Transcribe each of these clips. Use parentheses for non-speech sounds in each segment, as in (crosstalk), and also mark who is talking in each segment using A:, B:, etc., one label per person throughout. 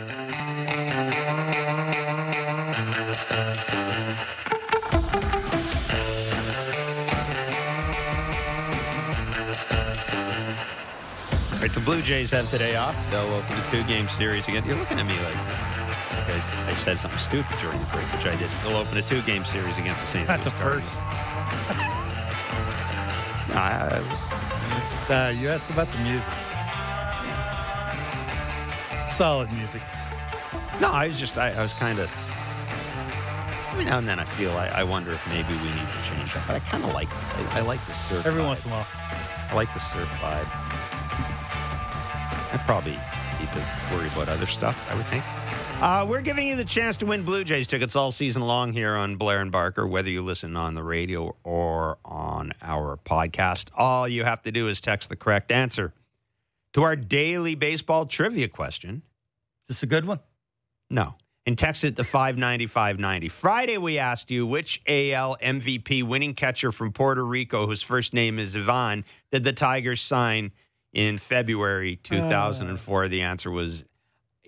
A: All right, the Blue Jays have today off. They'll open a two-game series again. You're looking at me like, like I, I said something stupid during the break, which I did. They'll open a two-game series against the St.
B: That's a
A: Louis
B: first.
A: Nah, (laughs) I, I was,
B: Uh, you asked about the music. Solid music.
A: no, I was just, I, I was kind of. Every now and then, I feel I, I wonder if maybe we need to change that. But I kind of like this. I, I like the surf.
B: Every
A: vibe.
B: once in a while.
A: I like the surf vibe. I probably need to worry about other stuff, I would think. Uh, we're giving you the chance to win Blue Jays tickets all season long here on Blair and Barker, whether you listen on the radio or on our podcast. All you have to do is text the correct answer to our daily baseball trivia question.
B: Is this a good one?
A: No. And text it to 59590. Friday, we asked you which AL MVP winning catcher from Puerto Rico, whose first name is Ivan, did the Tigers sign in February uh. 2004? The answer was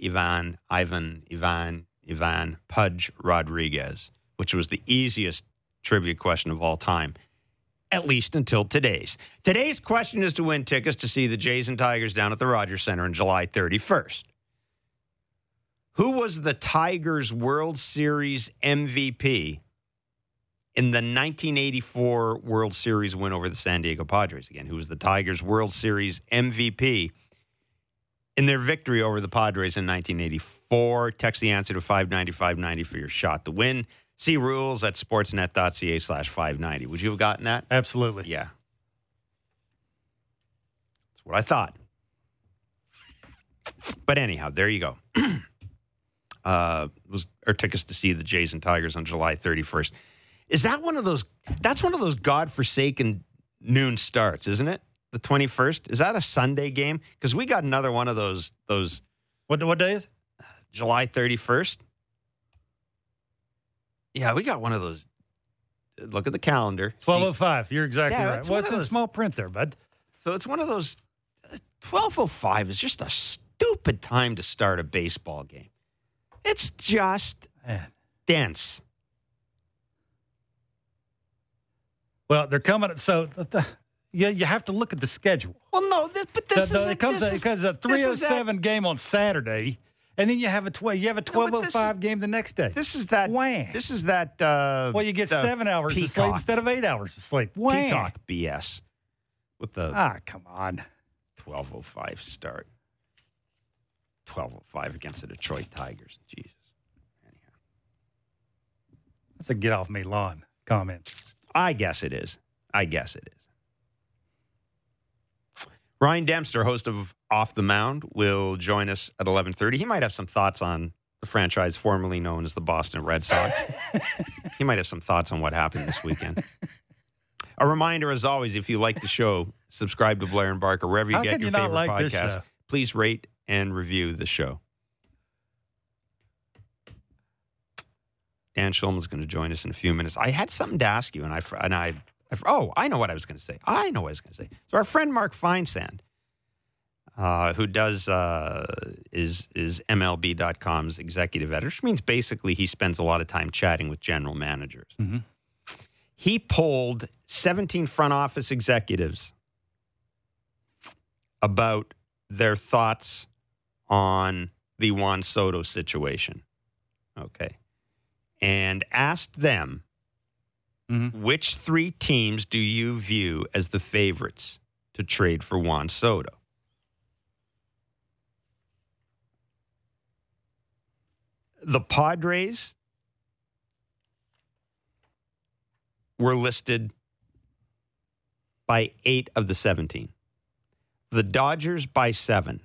A: Ivan, Ivan, Ivan, Ivan Pudge Rodriguez, which was the easiest trivia question of all time, at least until today's. Today's question is to win tickets to see the Jays and Tigers down at the Rogers Center on July 31st. Who was the Tigers World Series MVP in the 1984 World Series win over the San Diego Padres? Again, who was the Tigers World Series MVP in their victory over the Padres in 1984? Text the answer to 59590 for your shot to win. See rules at sportsnet.ca slash 590. Would you have gotten that?
B: Absolutely.
A: Yeah. That's what I thought. But anyhow, there you go. (clears throat) uh, was our tickets to see the Jays and Tigers on July 31st. Is that one of those? That's one of those godforsaken noon starts, isn't it? The 21st. Is that a Sunday game? Because we got another one of those. Those
B: What what day is?
A: July 31st. Yeah, we got one of those. Look at the calendar.
B: Twelve oh five. You're exactly
A: Yeah,
B: right.
A: it's
B: Well,
A: one
B: it's
A: of
B: in small print there, bud.
A: So it's one of those. Twelve oh five is just a stupid time to start a baseball game. It's just
B: Man.
A: dense.
B: Well, they're coming. So the, the, you you have to look at the schedule.
A: Well, no, this, but this
B: The-
A: is
B: it comes
A: this
B: a,
A: is-
B: a
A: this
B: three oh
A: that-
B: game on Saturday, and then you have a twelve. You have a
A: but
B: twelve
A: this
B: oh
A: is-
B: five game the next day.
A: This is that.
B: Wham.
A: This is that. Uh,
B: well, you get seven hours of sleep instead of eight hours of sleep. Wham.
A: peacock BS with the
B: Ah, come on.
A: twelve oh five start. Twelve oh five against the Detroit Tigers. Jesus. Anyhow,
B: That's a get off me lawn comment.
A: I guess it is. I guess it is. Ryan Dempster, host of Off the Mound, will join us at 11:30. He might have some thoughts on the franchise formerly known as the Boston Red Sox. (laughs) he might have some thoughts on what happened this weekend. A reminder, as always, if you like the show, subscribe to Blair and Barker wherever you
B: How
A: get your
B: you
A: favorite
B: like
A: podcast. Please rate and review the show. Dan Shulman's going to join us in a few minutes. I had something to ask you, and I and I, I oh, I know what I was going to say. I know what I was going to say. So our friend Mark Feinsand, uh, who does uh, is is MLB.com's executive editor, which means basically he spends a lot of time chatting with general managers.
B: Mhm.
A: He polled 17 front office executives about their thoughts on the Juan Soto situation. Okay. And asked them,
B: Mhm.
A: which three teams do you view as the favorites to trade for Juan Soto? The Padres were listed by eight of the 17 the Dodgers by seven,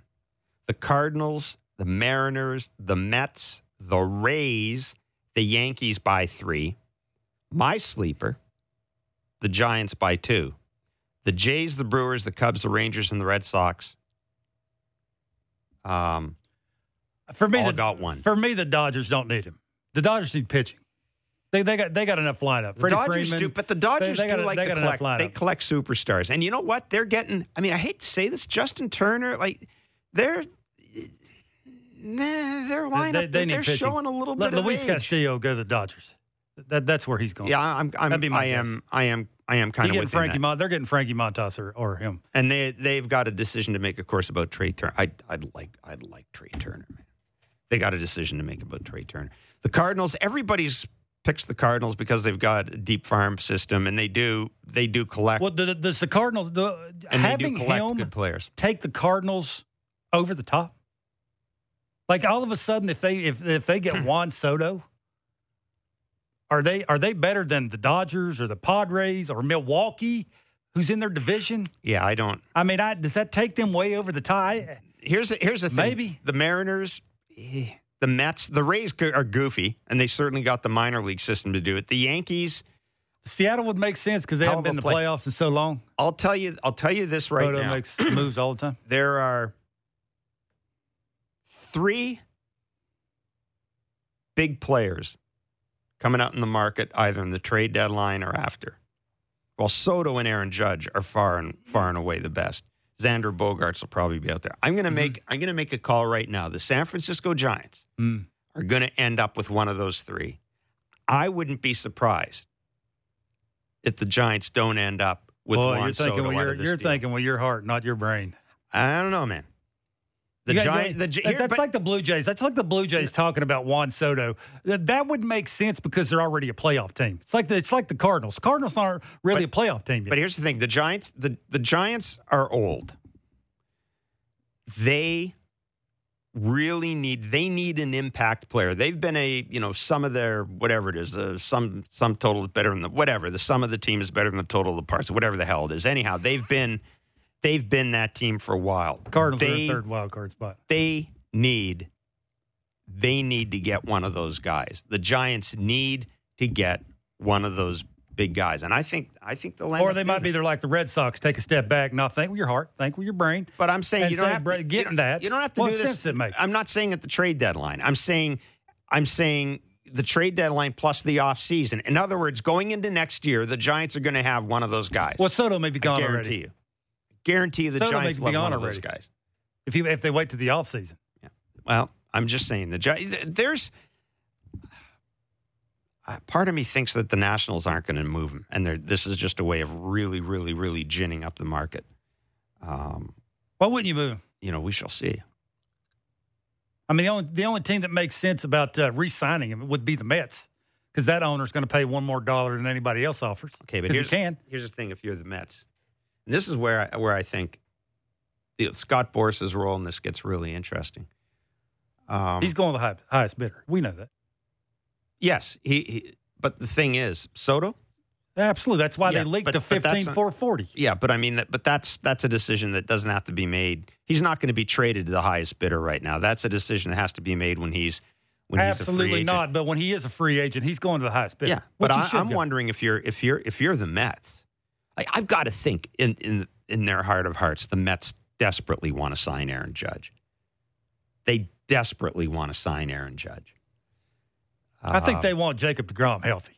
A: the Cardinals, the Mariners, the Mets, the Rays, the Yankees by three, my sleeper, the Giants by two, the Jays, the Brewers, the Cubs, the Rangers, and the Red Sox. Um,
B: For me,
A: all
B: the,
A: got one.
B: For me, the Dodgers don't need him. The Dodgers need pitching. They they got they got enough lineup.
A: The
B: Freddie
A: Dodgers
B: Freeman,
A: do, but the Dodgers
B: they, they
A: do
B: a-
A: like
B: they
A: to
B: got enough
A: collect. They collect superstars, and you know what? They're getting. I mean, I hate to say this, Justin Turner, like they're. Nah, they're Carolina,
B: they, they
A: are
B: pitching.
A: showing a little
B: Let
A: bit
B: Luis
A: of age.
B: Luis Castillo go to the Dodgers. That, that's where he's going.
A: Yeah, I'm. I'm
B: That'd be my
A: I am. I am. I am kind
B: He
A: of
B: Frankie They're getting Frankie Montas or, or him.
A: and they they've got a decision to make, of course, about Trea Turner. I I'd like I'd like Trea Turner, man. They got a decision to make about Trea Turner. The Cardinals. Everybody's picks the Cardinals because they've got a deep farm system, and they do they do collect
B: Well, the, does the Cardinals
A: they
B: having
A: do
B: him
A: good players.
B: take the Cardinals over the top? Like all of a sudden, if they if if they get (laughs) Juan Soto, are they are they better than the Dodgers or the Padres or Milwaukee, who's in their division?
A: Yeah, I don't.
B: I mean, I, does that take them way over the tie?
A: Here's the, here's the thing.
B: Maybe.
A: the Mariners, eh, the Mets, the Rays are goofy, and they certainly got the minor league system to do it. The Yankees.
B: Seattle would make sense because they haven't been in the
A: play.
B: playoffs in so long.
A: I'll tell you. I'll tell you this right
B: Soto
A: now.
B: makes moves all the time. (clears throat)
A: there are three big players coming out in the market either in the trade deadline or after. While Soto and Aaron Judge are far and far and away the best. Xander Bogaerts will probably be out there. I'm going to make I'm to make a call right now. The San Francisco Giants
B: Mm.
A: are going to end up with one of those three. I wouldn't be surprised if the Giants don't end up with
B: Boy,
A: Juan
B: you're thinking
A: Soto
B: with
A: out
B: your,
A: of this
B: you're
A: deal.
B: thinking with your heart, not your brain.
A: I don't know, man. The Giant, the here-
B: that's
A: but-
B: like the Blue Jays. That's like the Blue Jays talking about Juan Soto. That, that would make sense because they're already a playoff team. It's like the, it's like the Cardinals. Cardinals aren't really a playoff team yet.
A: But here's the thing: the Giants, the the Giants are old. They really need they need an impact player. They've been a you know some of their whatever it is, uh, some some total is better than the whatever the sum of the team is better than the total of the parts, whatever the hell it is. Anyhow, they've been they've been that team for a while.
B: Cardinals are
A: they,
B: in third wild card spot.
A: They need they need to get one of those guys. The Giants need to get one of those big guys, and I think I think they'll
B: Or they might be there like the Red Sox, take a step back, not think with your heart, think with your brain.
A: But I'm saying you don't have to
B: getting
A: you
B: that.
A: You don't have to
B: What
A: do this. I'm not saying at the trade deadline. I'm saying I'm saying the trade deadline plus the off season. In other words, going into next year, the Giants are going to have one of those guys.
B: Well, Soto may be
A: I
B: gone
A: guarantee
B: already.
A: you. Guarantee the
B: Soto
A: Giants
B: be
A: love one of those guys.
B: If you if they wait to the offseason.
A: Well, I'm just saying the Gi- there's uh, part of me thinks that the Nationals aren't going to move him, and this is just a way of really, really, really ginning up the market. Um,
B: Why wouldn't you move him?
A: you know, we shall see.
B: I mean, the only the only team that makes sense about uh, re-signing him would be the Mets because that owner is going to pay one more dollar than anybody else offers.
A: Okay, but
B: 'Cause he
A: here's
B: can.
A: here's the thing: if you're the Mets, and this is where I, where I think you know, Scott Boras's role in this gets really interesting. Um,
B: He's going to the high, highest bidder. We know that.
A: yes, he, he. But the thing is, Soto.
B: Absolutely. That's why
A: Yeah,
B: they leaked
A: but-
B: the 15
A: not-
B: 440.
A: Yeah, but I mean that. But that's that's a decision that doesn't have to be made. He's not going to be traded to the highest bidder right now. That's a decision that has to be made when he's when he's a free
B: Absolutely
A: agent.
B: not. But when he is a free agent, he's going to the highest bidder.
A: Yeah, but I, I'm
B: go.
A: wondering if you're if you're if you're the Mets, like I've got to think in in in their heart of hearts, the Mets desperately want to sign Aaron Judge. They desperately want to sign Aaron Judge.
B: I think
A: Uh,
B: they want Jacob DeGrom healthy.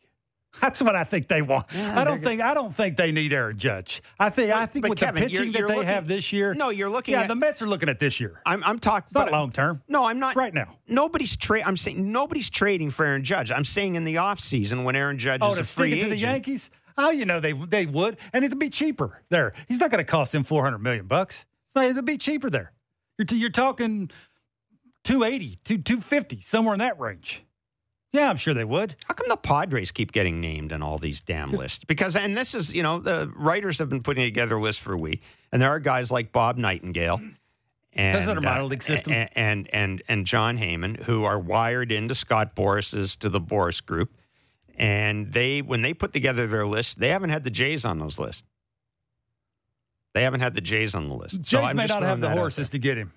B: That's what I think they want.
A: Yeah,
B: I don't think I don't think they need Aaron Judge. I think I think with
A: Kevin,
B: the
A: you're-
B: pitching
A: you're
B: that they
A: looking-
B: have this year.
A: No, you're looking
B: yeah,
A: at.
B: the Mets are looking at this year.
A: I'm I'm talking.
B: Not long term.
A: No, I'm not.
B: Right now.
A: Nobody's trade. I'm saying nobody's trading for Aaron Judge. I'm saying in the offseason when Aaron Judge
B: Oh,
A: is
B: to
A: a free
B: it to the. Yankees? Oh, you know they they would, and it'd be cheaper there. He's not going to cost them four hundred million bucks. So it'd be cheaper there. You're t- you're talking 280, 250, somewhere in that range. Yeah, I'm sure they would.
A: How come the Padres keep getting named in all these damn lists? Because, and this is, you know, the writers have been putting together lists for a week, and there are guys like Bob Nightingale. And,
B: That's not a minor league system.
A: And, and and and Jon Heyman, who are wired into Scott Boras's to the Boras Group, and they when they put together their list, they haven't had the Jays on those lists. They haven't had the Jays on the list.
B: Jays
A: so
B: may not have the horses to get him.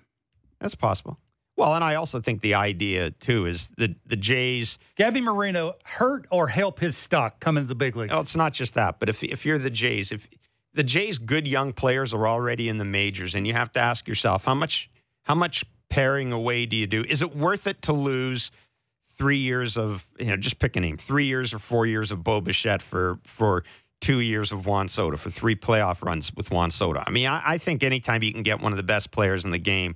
A: That's possible. Well, and I also think the idea too is the the Jays.
B: Gabby Moreno hurt or help his stock come into the big leagues.
A: Oh, it's not just that, but if if you're the Jays, if the Jays' good young players are already in the majors, and you have to ask yourself how much how much pairing away do you do? Is it worth it to lose three years of you know just pick a name, three years or four years of Bo Bichette for for two years of Juan Soto for three playoff runs with Juan Soto? I mean, I, I think anytime you can get one of the best players in the game.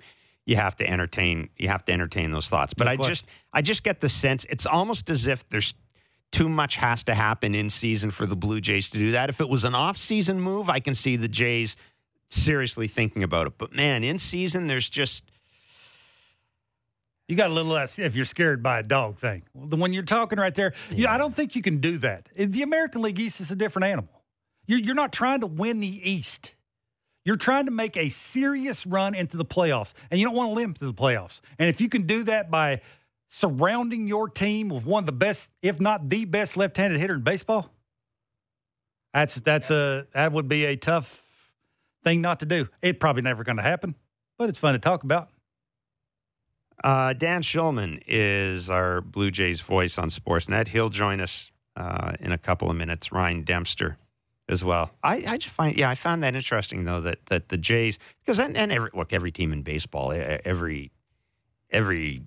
A: you have to entertain you have to entertain those thoughts. But I just I just get the sense it's almost as if there's too much has to happen in season for the Blue Jays to do that. If it was an off-season move, I can see the Jays seriously thinking about it. But man, in season, there's just
B: You got a little less if you're scared by a dog thing. The one you're talking right there, yeah. I don't think you can do that. The American League East is a different animal. You're, you're not trying to win the East. You're trying to make a serious run into the playoffs, and you don't want to limp to the playoffs. And if you can do that by surrounding your team with one of the best, if not the best, left-handed hitter in baseball, that's that's a that would be a tough thing not to do. It's probably never going to happen, but it's fun to talk about.
A: Uh, Dan Shulman is our Blue Jays voice on Sportsnet. He'll join us uh, in a couple of minutes. Ryan Dempster as well. I, I just find, yeah, I found that interesting though that that the Jays because and, and every look every team in baseball, every every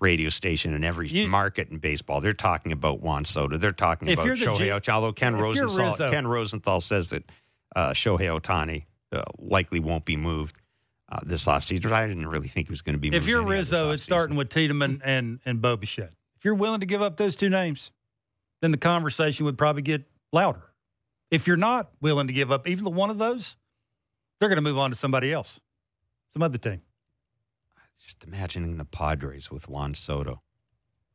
A: radio station and every
B: You-
A: market in baseball, they're talking about Juan Soto. They're talking about Shohei Ohtani. Although Ken Rosenthal, Ken Rosenthal says that uh, Shohei Ohtani uh, likely won't be moved. Uh, this offseason, I didn't really think he was going to be.
B: If you're Rizzo, it's starting with Tiedemann and and Bo Bichette. If you're willing to give up those two names, then the conversation would probably get louder. If you're not willing to give up either one of those, they're going to move on to somebody else, some other team.
A: just imagining the Padres with Juan Soto.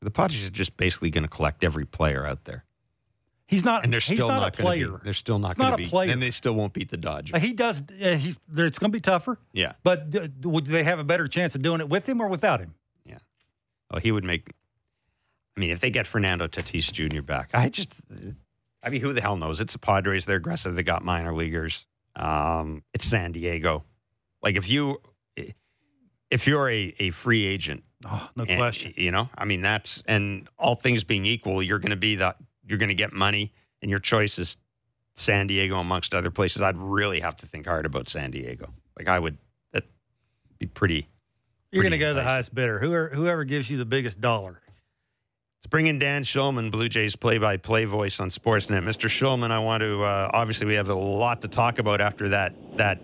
A: The Padres are just basically going to collect every player out there,
B: He's not.
A: and they're
B: he's
A: still
B: not,
A: not,
B: a player.
A: be. They're still not
B: not
A: to
B: a
A: be.
B: player.
A: And they still won't beat the Dodgers.
B: He does. Uh, he's. It's going to be tougher.
A: yeah.
B: But uh, would they have a better chance of doing it with him or without him? Yeah.
A: Oh, he would make. I mean, if they get Fernando Tatis Jr. back, I just. I mean, who the hell knows? It's the Padres. They're aggressive. They got minor leaguers. Um, it's San Diego. Like if you, if you're a, a free agent,
B: Oh, no
A: and,
B: question.
A: You know, I mean, that's and all things being equal, you're going to be the you're going to get money, and your choice is San Diego amongst other places. I'd really have to think hard about San Diego. Like I would, that be pretty.
B: You're going to go to the highest bidder. Whoever, whoever gives you the biggest dollar.
A: Let's bring in Dan Shulman, Blue Jays play-by-play voice on Sportsnet. Mr. Shulman, I want to uh, obviously we have a lot to talk about after that that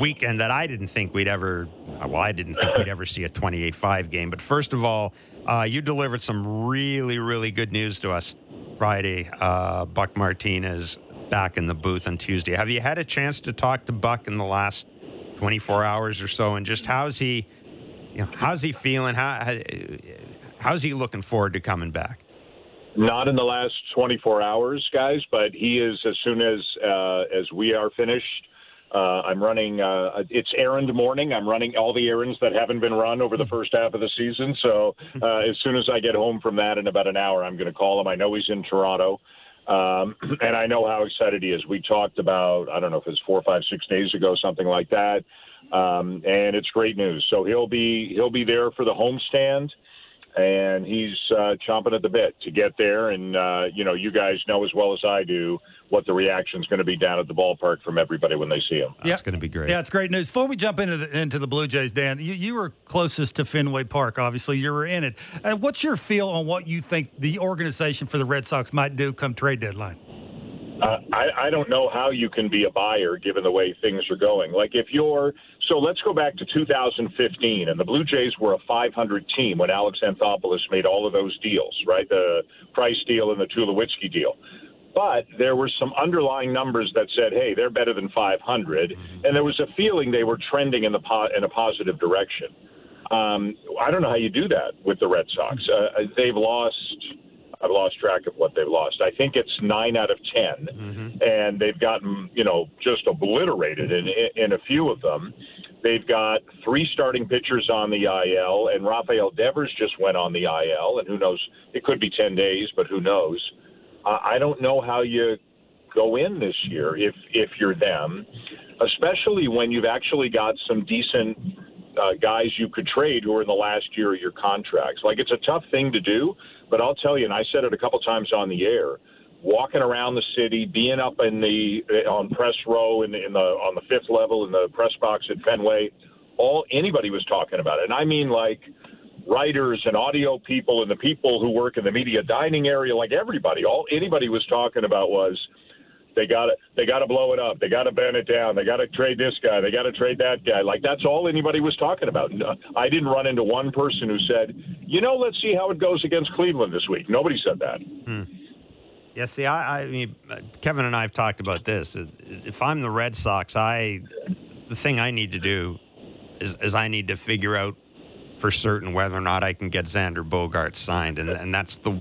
A: weekend that I didn't think we'd ever. Well, I didn't think we'd ever see a 28-5 game. But first of all, uh, you delivered some really, really good news to us Friday. Uh, Buck Martinez back in the booth on Tuesday. Have you had a chance to talk to Buck in the last 24 hours or so, and just how's he? You know, how's he feeling? How how's he looking forward to coming back?
C: Not in the last 24 hours, guys, but he is as soon as uh, as we are finished. Uh, I'm running. Uh, it's errand morning. I'm running all the errands that haven't been run over the first half of the season. So uh, as soon as I get home from that in about an hour, I'm going to call him. I know he's in Toronto, um, (clears throat) and I know how excited he is. We talked about I don't know if it's four, five, six days ago, something like that, um, and it's great news. So he'll be he'll be there for the homestand and he's uh, chomping at the bit to get there. And uh, you know, you guys know as well as I do what the reaction's going to be down at the ballpark from everybody when they see him.
A: That's
B: Yeah.
A: going to be great.
B: Yeah, it's great news. Before we jump into the, into the Blue Jays, Dan, you, you were closest to Fenway Park. Obviously, you were in it. Uh, what's your feel on what you think the organization for the Red Sox might do come trade deadline?
C: Uh, I, I don't know how you can be a buyer given the way things are going. Like if you're so, let's go back to 2015, and the Blue Jays were a 500 team when Alex Anthopoulos made all of those deals, right? The Price deal and the Tulowitzki deal. But there were some underlying numbers that said, "Hey, they're better than 500," and there was a feeling they were trending in the po- in a positive direction. Um, I don't know how you do that with the Red Sox. Uh, they've lost. I've lost track of what they've lost. I think it's nine out of 10
A: Mhm.
C: and they've gotten you know just obliterated in in a few of them. They've got three starting pitchers on the IL, and Rafael Devers just went on the IL, and who knows? It could be ten days, but who knows? I don't know how you go in this year if if you're them, especially when you've actually got some decent uh, guys you could trade who are in the last year of your contracts. Like it's a tough thing to do, but I'll tell you, and I said it a couple times on the air. Walking around the city, being up in the on press row in the, in the on the fifth level in the press box at Fenway, all anybody was talking about it, and I mean like writers and audio people and the people who work in the media dining area, like everybody, all anybody was talking about was They got to they got to blow it up. They got to bend it down. They got to trade this guy. They got to trade that guy. Like that's all anybody was talking about. I didn't run into one person who said, you know, let's see how it goes against Cleveland this week. Nobody said that.
A: Hmm. Yeah, see, I, I mean, Kevin and I have talked about this. If I'm the Red Sox, I the thing I need to do is, is I need to figure out for certain whether or not I can get Xander Bogart signed, and and that's the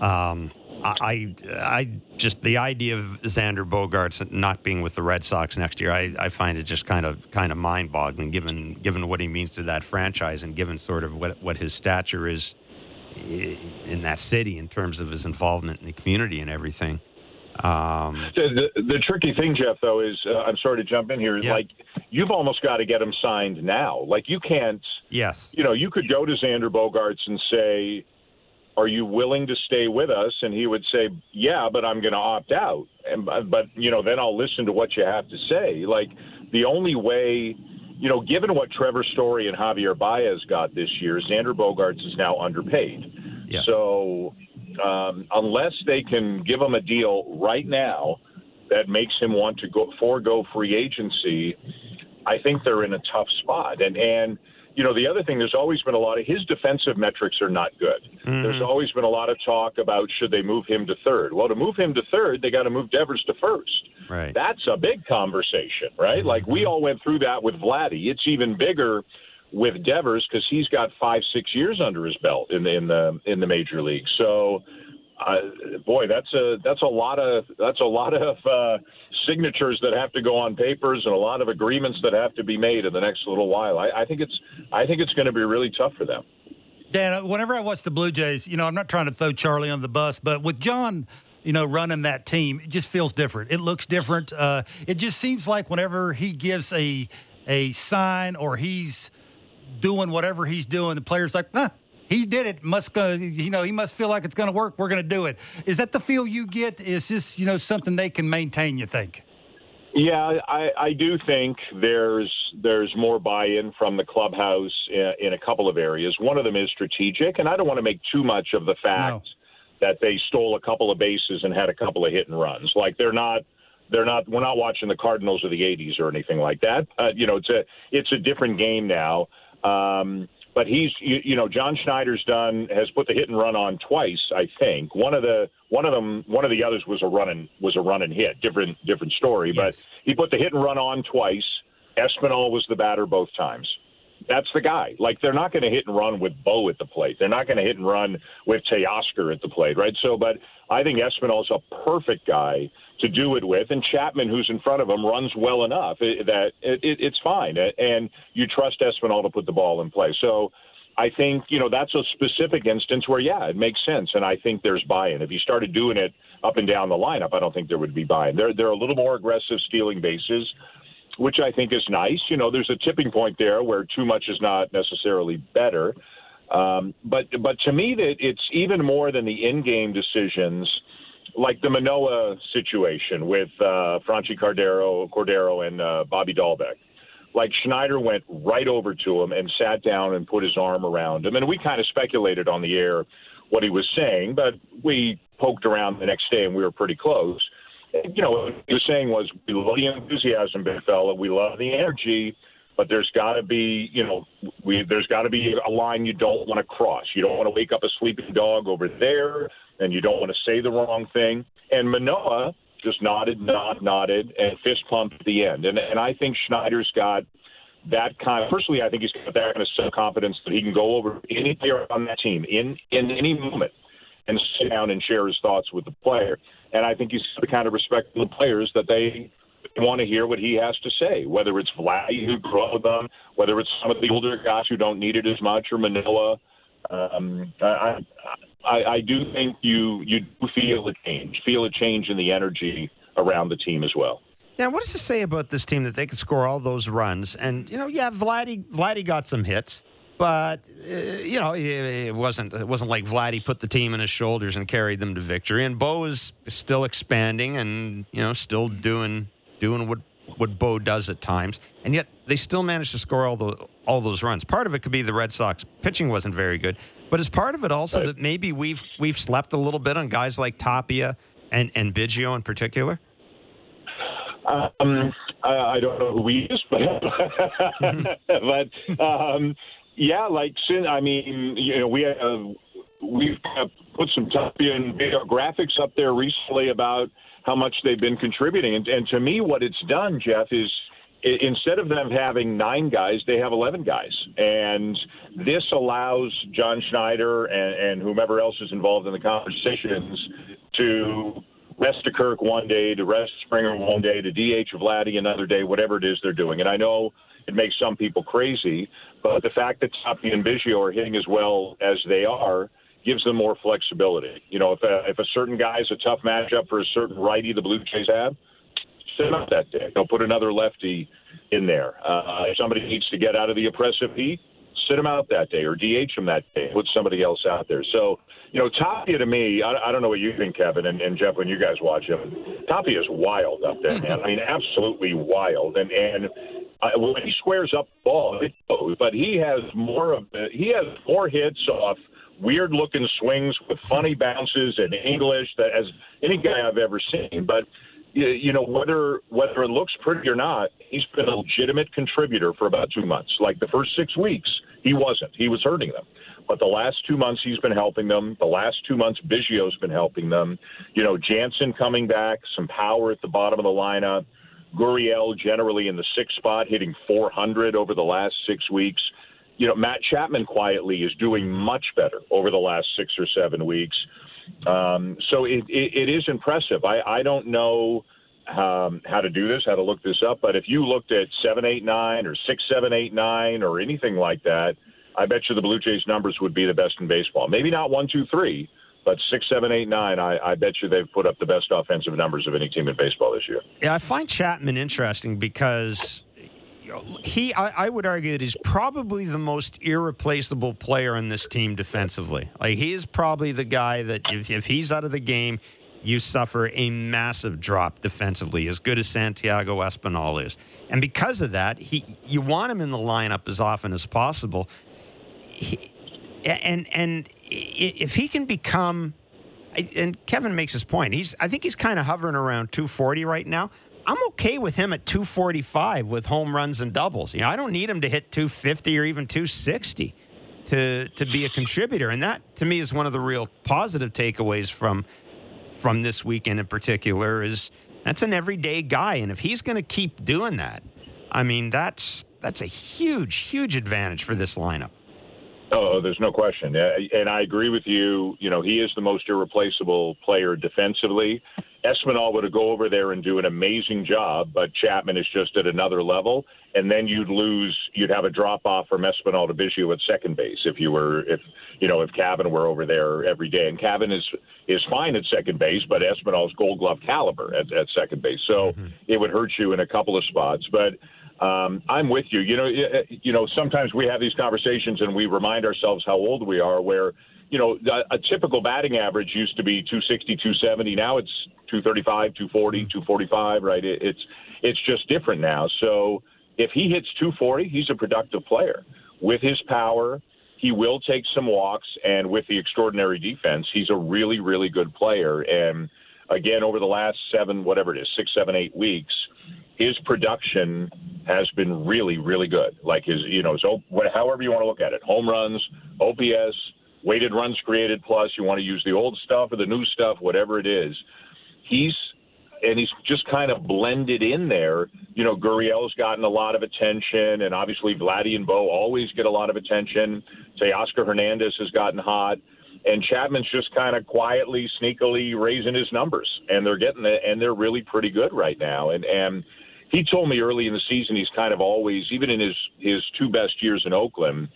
A: um, I, I just the idea of Xander Bogaerts not being with the Red Sox next year, I, I find it just kind of kind of mind boggling given given what he means to that franchise and given sort of what what his stature is in that city in terms of his involvement in the community and everything.
C: Um, the, the, the tricky thing, Jeff, though, is uh, I'm sorry to jump in here. Is yeah. like you've almost got to get him signed now. Like you can't.
A: Yes.
C: You know, you could go to Xander Bogaerts and say, are you willing to stay with us? And he would say, yeah, but I'm going to opt out. And but you know, then I'll listen to what you have to say. Like the only way, you know, given what Trevor Story and Javier Baez got this year, Xander Bogaerts is now underpaid.
A: Yes.
C: So um, unless they can give him a deal right now that makes him want to go forego free agency, I think they're in a tough spot. And and you know, the other thing, there's always been a lot of his defensive metrics are not good. Mm-hmm. There's always been a lot of talk about should they move him to third. Well, to move him to third, they got to move Devers to first.
A: Right.
C: That's a big conversation, right? Mm-hmm. Like we all went through that with Vladdy. It's even bigger with Devers because he's got five, six years under his belt in the in the in the major league. So uh, boy, that's a that's a lot of that's a lot of uh, signatures that have to go on papers and a lot of agreements that have to be made in the next little while. I, I think it's I think it's going to be really tough for them.
B: Dan, uh, whenever I watch the Blue Jays, you know, I'm not trying to throw Charlie on the bus, but with John, you know, running that team, it just feels different. It looks different. Uh, it just seems like whenever he gives a a sign or he's doing whatever he's doing, the players like, huh, he did it. Must you know he must feel like it's going to work. We're going to do it. Is that the feel you get? Is this you know something they can maintain? You think?
C: Yeah, I, I do think there's there's more buy-in from the clubhouse in, in, a couple of areas. One of them is strategic, and I don't want to make too much of the fact no. that they stole a couple of bases and had a couple of hit and runs. Like they're not they're not we're not watching the Cardinals of the '80s or anything like that. Uh, you know, it's a it's a different game now. Um, but he's you, you, know John Schneider's done has put the hit and run on twice I think. One of the one of them one of the others was a run and was a run and hit different different story. Yes. but he put the hit and run on twice. Espinal was the batter both times. That's the guy. Like they're not going to hit and run with Bo at the plate. They're not going to hit and run with Teoscar at the plate right? So but I think Espinal's a perfect guy to do it with. And Chapman, who's in front of him, runs well enough that it, it, it's fine. And you trust Espinal to put the ball in play. So I think, you know, that's a specific instance where, yeah, it makes sense. And I think there's buy in. If you started doing it up and down the lineup, I don't think there would be buy in. They're, they're a little more aggressive stealing bases. Which I think is nice. You know, there's a tipping point there where too much is not necessarily better. Um, but but to me, that it's even more than the in-game decisions like the Manoah situation with uh, Franchy Cordero, Cordero and uh, Bobby Dalbec. Like Schneider went right over to him and sat down and put his arm around him, and we kind of speculated on the air what he was saying, but we poked around the next day and we were pretty close. You know, what he was saying was, we love the enthusiasm, big fella. We love the energy, but there's got to be, you know, we there's got to be a line you don't want to cross. You don't want to wake up a sleeping dog over there and you don't want to say the wrong thing. And Manoah just nodded, nod, nodded, and fist pumped at the end. And and I think Schneider's got that kind. Of, personally, I think he's got that kind of self confidence that he can go over any player on that team in in any moment and sit down and share his thoughts with the player. And I think he's the kind of respect the players that they want to hear what he has to say, whether it's Vladdy who grew them, whether it's some of the older guys who don't need it as much, or Manila. Um, I, I, I do think you you do feel a change, feel a change in the energy around the team as well.
A: Now, what does it say about this team that they could score all those runs? And you know, yeah, Vladdy Vladdy got some hits, but uh, you know, it, wasn't it wasn't like Vladdy put the team in his shoulders and carried them to victory. And Bo is still expanding and you know still doing doing what what Bo does at times, and yet they still managed to score all the all those runs. Part of it could be the Red Sox pitching wasn't very good, but as part of it also right. that maybe we've we've slept a little bit on guys like Tapia and and Biggio in particular?
C: Um, I, don't know who he is, but (laughs) but um, yeah, like I mean, you know, we have we've put some Tapia and video graphics up there recently about how much they've been contributing, and, and to me, what it's done, Jeff, is instead of them having nine guys, they have 11 guys. And this allows John Schneider and, and whomever else is involved in the conversations to rest a Kirk one day, to rest Springer one day, to DH Vladdy another day, whatever it is they're doing. And I know it makes some people crazy, but the fact that Tapia and Biggio are hitting as well as they are gives them more flexibility. You know, if a, if a certain guy is a tough matchup for a certain righty the Blue Jays have, sit him out that day. They'll put another lefty in there. Uh, if somebody needs to get out of the oppressive heat, sit him out that day or DH him that day, put somebody else out there. So, you know, Tapia to me, I, I don't know what you think, Kevin and, and Jeff, when you guys watch him. Tapia is wild up there, man. I mean, absolutely wild. And and uh, when he squares up the ball, it goes. But he has more of the, he has more hits off weird looking swings with funny bounces and English that as any guy I've ever seen. But you know whether whether it looks pretty or not, he's been a legitimate contributor for about two months. Like the first six weeks, he wasn't. He was hurting them. But the last two months, he's been helping them. The last two months, Biggio's been helping them. You know, Jansen coming back, some power at the bottom of the lineup. Gurriel generally in the sixth spot, hitting 400 over the last six weeks. You know, Matt Chapman quietly is doing much better over the last six or seven weeks. Um, so it, it, it is impressive. I, I don't know um, how to do this, how to look this up, but if you looked at seven, eight, nine, or six, seven, eight, nine, or anything like that, I bet you the Blue Jays numbers would be the best in baseball. Maybe not one, two, three, but six, seven, eight, nine, I, I bet you they've put up the best offensive numbers of any team in baseball this year.
A: Yeah, I find Chapman interesting because he, I, I, would argue that he's probably the most irreplaceable player on this team defensively. Like he is probably the guy that if, if he's out of the game, you suffer a massive drop defensively, as good as Santiago Espinal is. And because of that, he you want him in the lineup as often as possible. He, and and if he can become and Kevin makes his point. He's I think he's kind of hovering around 240 right now. I'm okay with him at 245 with home runs and doubles. You know, I don't need him to hit 250 or even 260 to to be a contributor, and that to me is one of the real positive takeaways from from this weekend in particular. Is that's an everyday guy, and if he's going to keep doing that, I mean that's that's a huge huge advantage for this lineup.
C: Oh, there's no question. And I agree with you. You know, he is the most irreplaceable player defensively. Espinal would go over there and do an amazing job, but Chapman is just at another level. And then you'd lose, you'd have a drop off from Espinal to Biggio at second base if you were, if you know, if Cavan were over there every day. And Cavan is is fine at second base, but Espinal's Gold Glove caliber at, at second base, so mm-hmm. it would hurt you in a couple of spots. But um, I'm with you. You know, you know, sometimes we have these conversations and we remind ourselves how old we are. Where you know, a, a typical batting average used to be 260, 270. Now it's 235, 240, mm-hmm. 245. Right? It, it's it's just different now. So if he hits 240, he's a productive player. With his power, he will take some walks, and with the extraordinary defense, he's a really, really good player. And again, over the last seven, whatever it is, six, seven, eight weeks, his production has been really, really good. Like his, you know, so however you want to look at it, home runs, OPS, weighted runs created plus. You want to use the old stuff or the new stuff, whatever it is. He's and he's just kind of blended in there. You know, Gurriel's gotten a lot of attention, and obviously Vladdy and Bo always get a lot of attention. Teoscar Hernandez has gotten hot, and Chapman's just kind of quietly, sneakily raising his numbers, and they're getting it, and they're really pretty good right now. And and he told me early in the season he's kind of always, even in his his two best years in Oakland,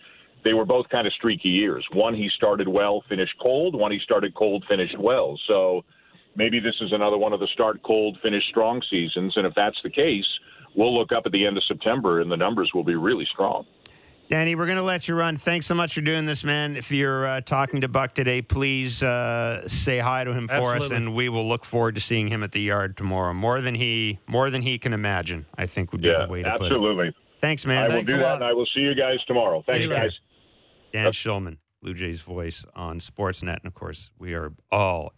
C: they were both kind of streaky years. One he started well, finished cold. One he started cold, finished well. So maybe this is another one of the start cold, finish strong seasons. And if that's the case, we'll look up at the end of September and the numbers will be really strong.
A: Danny, we're going to let you run. Thanks so much for doing this, man. If you're uh, talking to Buck today, please uh, say hi to him for Absolutely. us, and we will look forward to seeing him at the yard tomorrow. More than he, more than he can imagine, I think would be
C: yeah,
A: the way to
C: absolutely.
A: put it. Absolutely. Thanks, man.
C: I
A: Thanks
C: will do that, and I will see you guys tomorrow. Thanks, you guys.
A: Dan Shulman, Blue Jays voice on Sportsnet, and of course, we are all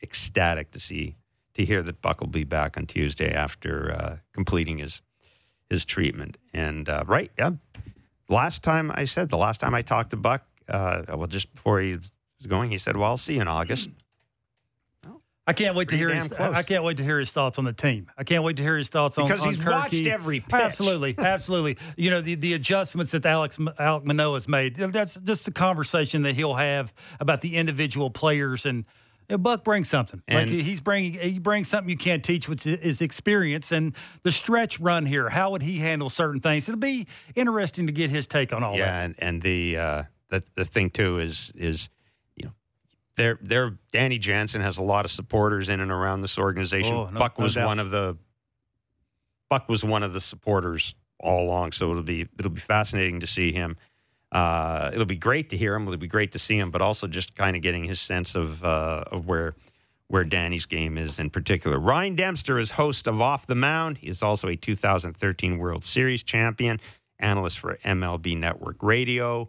A: ecstatic to see to hear that Buck will be back on Tuesday after uh, completing his his treatment. And uh, right, yeah, last time I said the last time I talked to Buck, uh, well, just before he was going, he said, "Well, I'll see you in August."
B: I can't wait to hear his.
A: close.
B: I can't wait to hear his thoughts on the team. I can't wait to hear his thoughts on
A: Because
B: on
A: he's
B: Kirky.
A: watched every pitch.
B: Absolutely, absolutely. You know the the adjustments that Alex Alec Manoah's made. That's just a conversation that he'll have about the individual players and. you know, Buck brings something. like
A: And-
B: he- he's bringing, he brings something you can't teach, which is experience and the stretch run here. How would he handle certain things? It'll be interesting to get his take on all that.
A: Yeah, and, and the uh, the the thing too is is there there Danny Jansen has a lot of supporters in and around this organization.
B: Oh, no-
A: Buck was
B: doubt.
A: one of the Buck was one of the supporters all along, so it'll be it'll be fascinating to see him. Uh, it'll be great to hear him. It'll be great to see him, but also just kind of getting his sense of uh, of where where Danny's game is in particular. Ryan Dempster is host of Off the Mound. He is also a 2013 World Series champion, analyst for MLB Network Radio.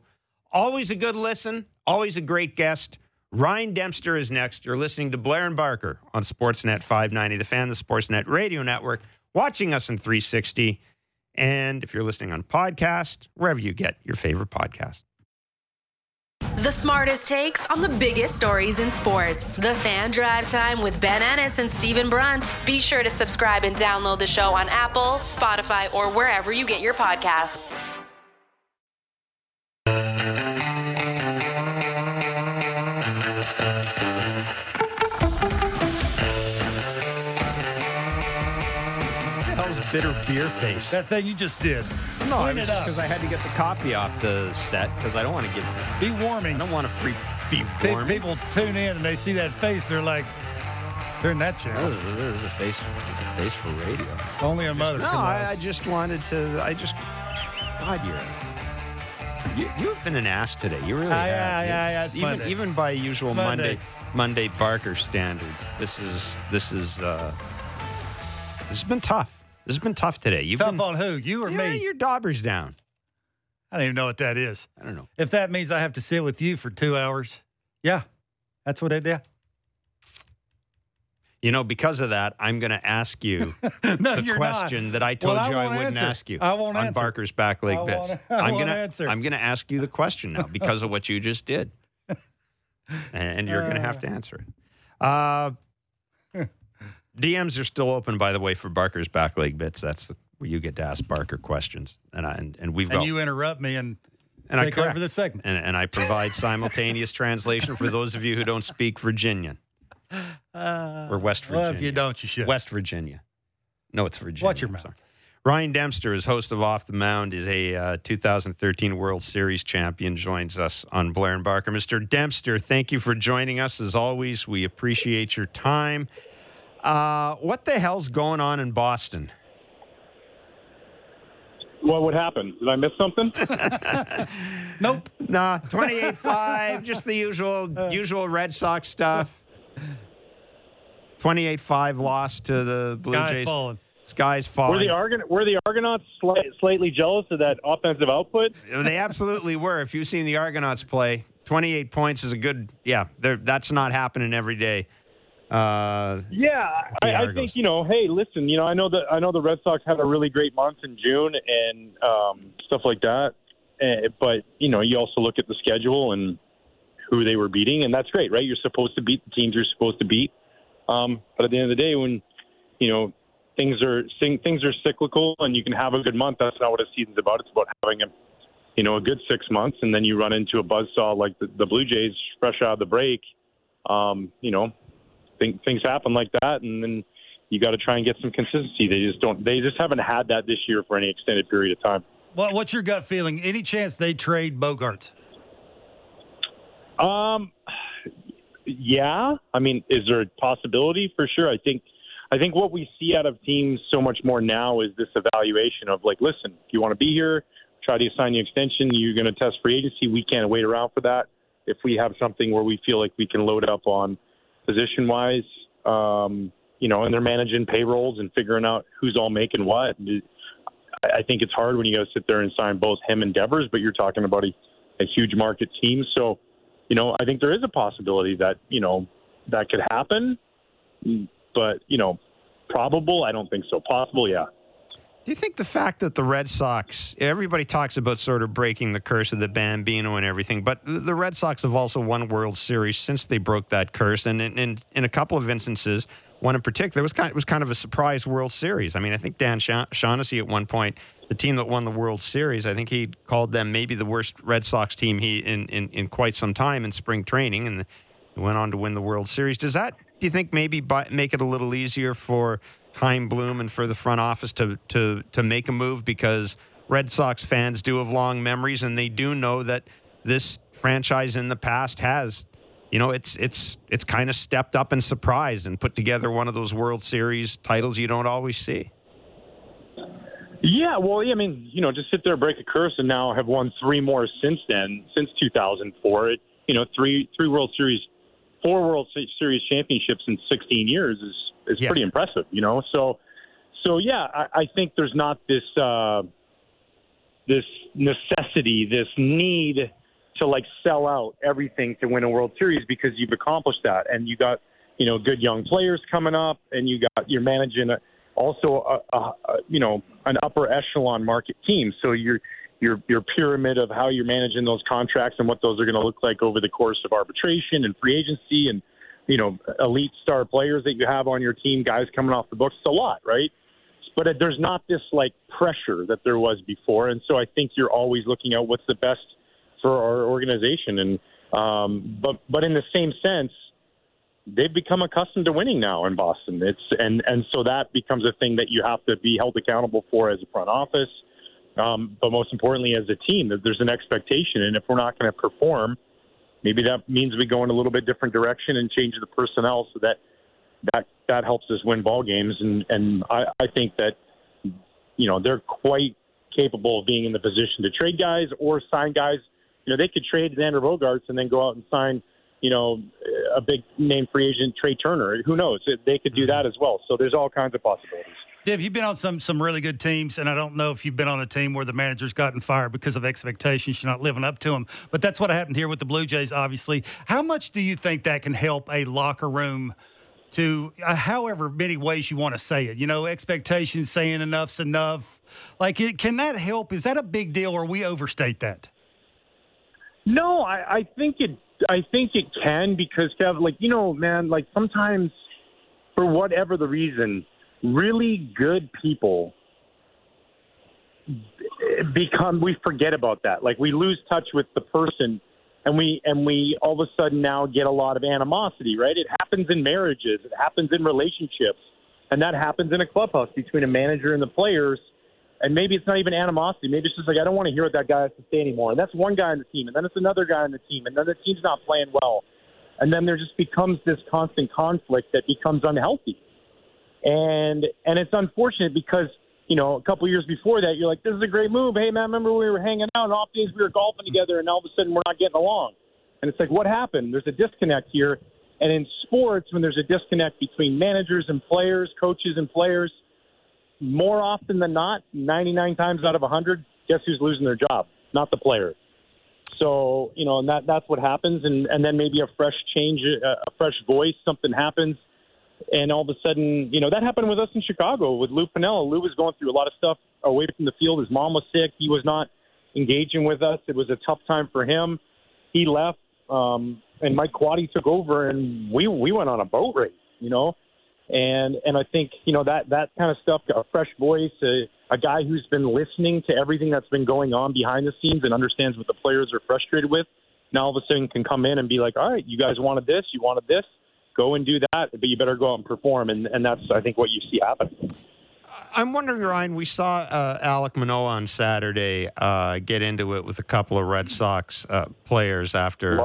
A: Always a good listen, always a great guest. Ryan Dempster is next. You're listening to Blair and Barker on Sportsnet 590, the fan, the Sportsnet Radio Network, watching us in 360. And if you're listening on podcast, wherever you get your favorite podcast.
D: The smartest takes on the biggest stories in sports. The Fan Drive Time with Ben Ennis and Stephen Brunt. Be sure to subscribe and download the show on Apple, Spotify, or wherever you get your podcasts.
A: Hell's a bitter beer face?
B: That thing you just did.
A: no,
B: Clean
A: it was
B: it
A: just
B: up.
A: because I had to get the coffee off the set because I don't want to give.
B: Be
A: I
B: warming.
A: don't want to free be
B: Pe-
A: warm.
B: People tune in and they see that face. They're like, turn that
A: This
B: channel.
A: is, this is a face. This is a face for radio.
B: Only a mother
A: No,
B: can love.
A: I, I just wanted to. I just. God, you're. You, you've been an ass today. You really have. You-
B: aye, aye, it's
A: even
B: Monday.
A: even by usual Monday
B: Monday.
A: Monday Barker standards, this is this is uh, this has been tough. This has been tough today. You've
B: Tough
A: been,
B: on who? You or
A: yeah,
B: me?
A: Your dauber's down.
B: I don't even know what that is.
A: I don't know.
B: If that means I have to sit with you for two hours, yeah, that's what I did.
A: You know, because of that, I'm going to ask you (laughs)
B: no,
A: the question that I told
B: Well,
A: you I
B: won't
A: wouldn't
B: answer.
A: ask you
B: I won't
A: on
B: answer.
A: Barker's back leg bits. (laughs)
B: I
A: I'm gonna
B: answer.
A: I'm gonna ask you the question now because of what you just did, (laughs) and you're gonna have to answer it. Uh, DMs are still open, by the way, for Barker's back leg bits. That's the, where you get to ask Barker questions, and I and, and we've.
B: And
A: got
B: you interrupt me and,
A: and I correct
B: over the segment.
A: and, and I provide simultaneous translation for those of you who don't speak Virginian
B: Uh,
A: or West Virginia.
B: well, if you don't, you should.
A: West Virginia. No, it's Virginia.
B: Watch your mouth.
A: Ryan Dempster is host of Off the Mound, is a uh, 2013 World Series champion, joins us on Blair and Barker. Mr. Dempster, thank you for joining us. As always, we appreciate your time. Uh, what the hell's going on in Boston?
E: What would happen? Did I miss something? (laughs) (laughs)
B: Nope.
A: Nah, 28-5, just the usual (laughs) usual Red Sox stuff. 28-5 loss to the Blue
B: Guys
A: Jays.
B: falling.
A: Skies
E: were
A: falling.
E: the Argon- were the Argonauts slight, slightly jealous of that offensive output?
A: They absolutely (laughs) were. If you've seen the Argonauts play, 28 points is a good. Yeah, that's not happening every day. Uh,
E: Yeah, I, I think you know. Hey, listen, you know, I know that I know the Red Sox had a really great month in June and um, stuff like that. Eh, but you know, you also look at the schedule and who they were beating, and that's great, right? You're supposed to beat the teams you're supposed to beat. Um, but at the end of the day, when you know things are things are cyclical, and you can have a good month. That's not what a season's about. It's about having a you know a good six months, and then you run into a buzzsaw like the, the Blue Jays fresh out of the break. Um, you know, think, things happen like that, and then you got to try and get some consistency. They just don't. They just haven't had that this year for any extended period of time.
B: What, what's your gut feeling? Any chance they trade Bogaerts?
E: Um, yeah. I mean, is there a possibility for sure? I think. I think what we see out of teams so much more now is this evaluation of like, listen, if you want to be here, try to assign you extension. You're going to test free agency. We can't wait around for that. If we have something where we feel like we can load up on position wise, um, you know, and they're managing payrolls and figuring out who's all making what. I think it's hard when you to sit there and sign both him and Devers, but you're talking about a, a huge market team. So, you know, I think there is a possibility that, you know, that could happen. but you know, probable. I don't think so. Possible, yeah.
A: Do you think the fact that the Red Sox, everybody talks about sort of breaking the curse of the Bambino and everything, but the Red Sox have also won World Series since they broke that curse, and in, in, in a couple of instances, one in particular was kind of, was kind of a surprise World Series. I mean, I think Dan Shaughnessy at one point, the team that won the World Series, I think he called them maybe the worst Red Sox team he in, in, in quite some time in spring training, and went on to win the World Series. Does that do you think maybe by, make it a little easier for Chaim Bloom and for the front office to to to make a move because Red Sox fans do have long memories and they do know that this franchise in the past has you know it's it's it's kind of stepped up and surprised and put together one of those World Series titles you don't always see.
E: Yeah, well, I mean, you know, just sit there, break a curse, and now have won three more since then, since 2004. It, you know, three three World Series four World Series championships in 16 years is is yeah. pretty impressive, you know. So, so yeah, I, I think there's not this uh, this necessity, this need to like sell out everything to win a World Series because you've accomplished that, and you got you know good young players coming up, and you got you're managing a, also a, a, a you know an upper echelon market team, so you're your your pyramid of how you're managing those contracts and what those are going to look like over the course of arbitration and free agency and you know elite star players that you have on your team, guys coming off the books. It's a lot, right? But there's not this like pressure that there was before, and so I think you're always looking at what's the best for our organization. And um, but but in the same sense, they've become accustomed to winning now in Boston. It's and and so that becomes a thing that you have to be held accountable for as a front office um, but most importantly, as a team, that there's an expectation, and if we're not going to perform, maybe that means we go in a little bit different direction and change the personnel so that that that helps us win ball games. And and I, I think that you know they're quite capable of being in the position to trade guys or sign guys. You know, they could trade Xander Bogaerts and then go out and sign, you know, a big name free agent Trea Turner. Who knows? They could do mm-hmm. that as well. So there's all kinds of possibilities.
B: Dave, you've been on some some really good teams, and I don't know if you've been on a team where the manager's gotten fired because of expectations. You're not living up to them, but that's what happened here with the Blue Jays. Obviously, how much do you think that can help a locker room? To uh, however many ways you want to say it, you know, expectations, saying enough's enough. Like, it, can that help? Is that a big deal, or we overstate that?
E: No, I, I think it. I think it can because Kev, like you know, man, like sometimes for whatever the reason, really good people become we forget about that. Like we lose touch with the person and we and we all of a sudden now get a lot of animosity right? It happens in marriages. It happens in relationships. And that happens in a clubhouse between a manager and the players and maybe it's not even animosity maybe it's just like i don't want to hear what that guy has to say anymore and that's one guy on the team and then it's another guy on the team and then the team's not playing well and then there just becomes this constant conflict that becomes unhealthy and and it's unfortunate because you know a couple years before that you're like this is a great move. Hey man, remember we were hanging out and off days we were golfing together, and all of a sudden we're not getting along. And it's like what happened? There's a disconnect here. And in sports, when there's a disconnect between managers and players, coaches and players, more often than not, 99 times out of 100, guess who's losing their job? Not the player. So you know, and that that's what happens. And and then maybe a fresh change, a fresh voice, something happens and all of a sudden, you know, that happened with us in Chicago with Lou Piniella. Lou was going through a lot of stuff away from the field. His mom was sick. He was not engaging with us. It was a tough time for him. He left, um, and Mike Quade took over, and we we went on a boat race, you know. And and I think you know that that kind of stuff, a fresh voice, a, a guy who's been listening to everything that's been going on behind the scenes and understands what the players are frustrated with. Now all of a sudden can come in and be like, all right, you guys wanted this, you wanted this go and do that, but you better go out and perform. And, and that's, I think, what you see happen.
A: I'm wondering, Ryan, we saw uh, Alek Manoah on Saturday uh, get into it with a couple of Red Sox uh, players after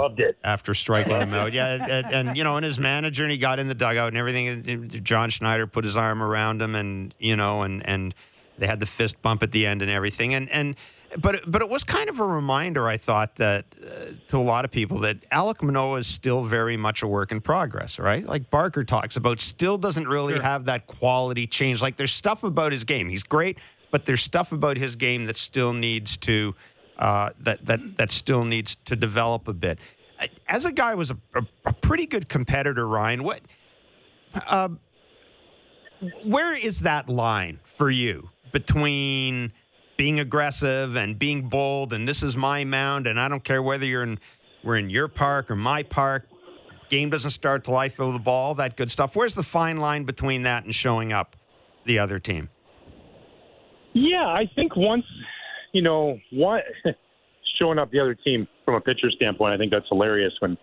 A: after striking him out. (laughs) Yeah, and, and, you know, and his manager, and he got in the dugout and everything. John Schneider put his arm around him, and you know, and and they had the fist bump at the end and everything. And and but but it was kind of a reminder, I thought, that uh, to a lot of people that Alek Manoah is still very much a work in progress, right? Like Barker talks about, still doesn't really sure. have that quality change. Like there's stuff about his game, he's great, but there's stuff about his game that still needs to uh, that that that still needs to develop a bit. As a guy who was a, a, a pretty good competitor, Ryan, what? Uh, where is that line for you between being aggressive and being bold and this is my mound and I don't care whether you're in we're in your park or my park. Game doesn't start till I throw the ball, that good stuff. Where's the fine line between that and showing up the other team?
E: Yeah, I think once, you know, what (laughs) showing up the other team from a pitcher standpoint, I think that's hilarious when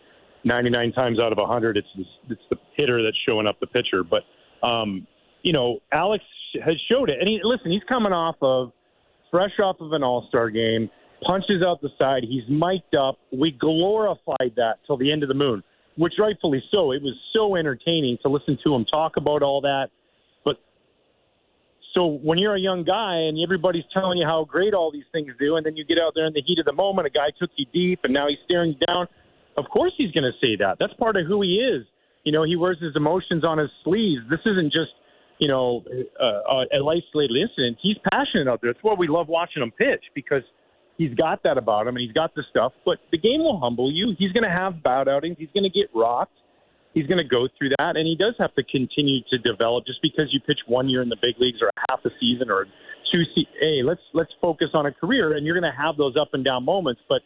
E: 99 times out of 100 it's it's the hitter that's showing up the pitcher. But um, you know, Alex has showed it, and he listen, he's coming off of fresh off of an All Star game, punches out the side, he's mic'd up. We glorified that till the end of the moon, which rightfully so. It was so entertaining to listen to him talk about all that. But so when you're a young guy and everybody's telling you how great all these things do, and then you get out there in the heat of the moment, a guy took you deep, and now he's staring you down. Of course he's going to say that. That's part of who he is. You know, he wears his emotions on his sleeves. This isn't just, you know, uh, an isolated incident. He's passionate out there. It's why we love watching him pitch because he's got that about him and he's got the stuff. But the game will humble you. He's going to have bad outings. He's going to get rocked. He's going to go through that, and he does have to continue to develop. Just because you pitch one year in the big leagues or half a season or two, se- hey, let's let's focus on a career, and you're going to have those up and down moments. But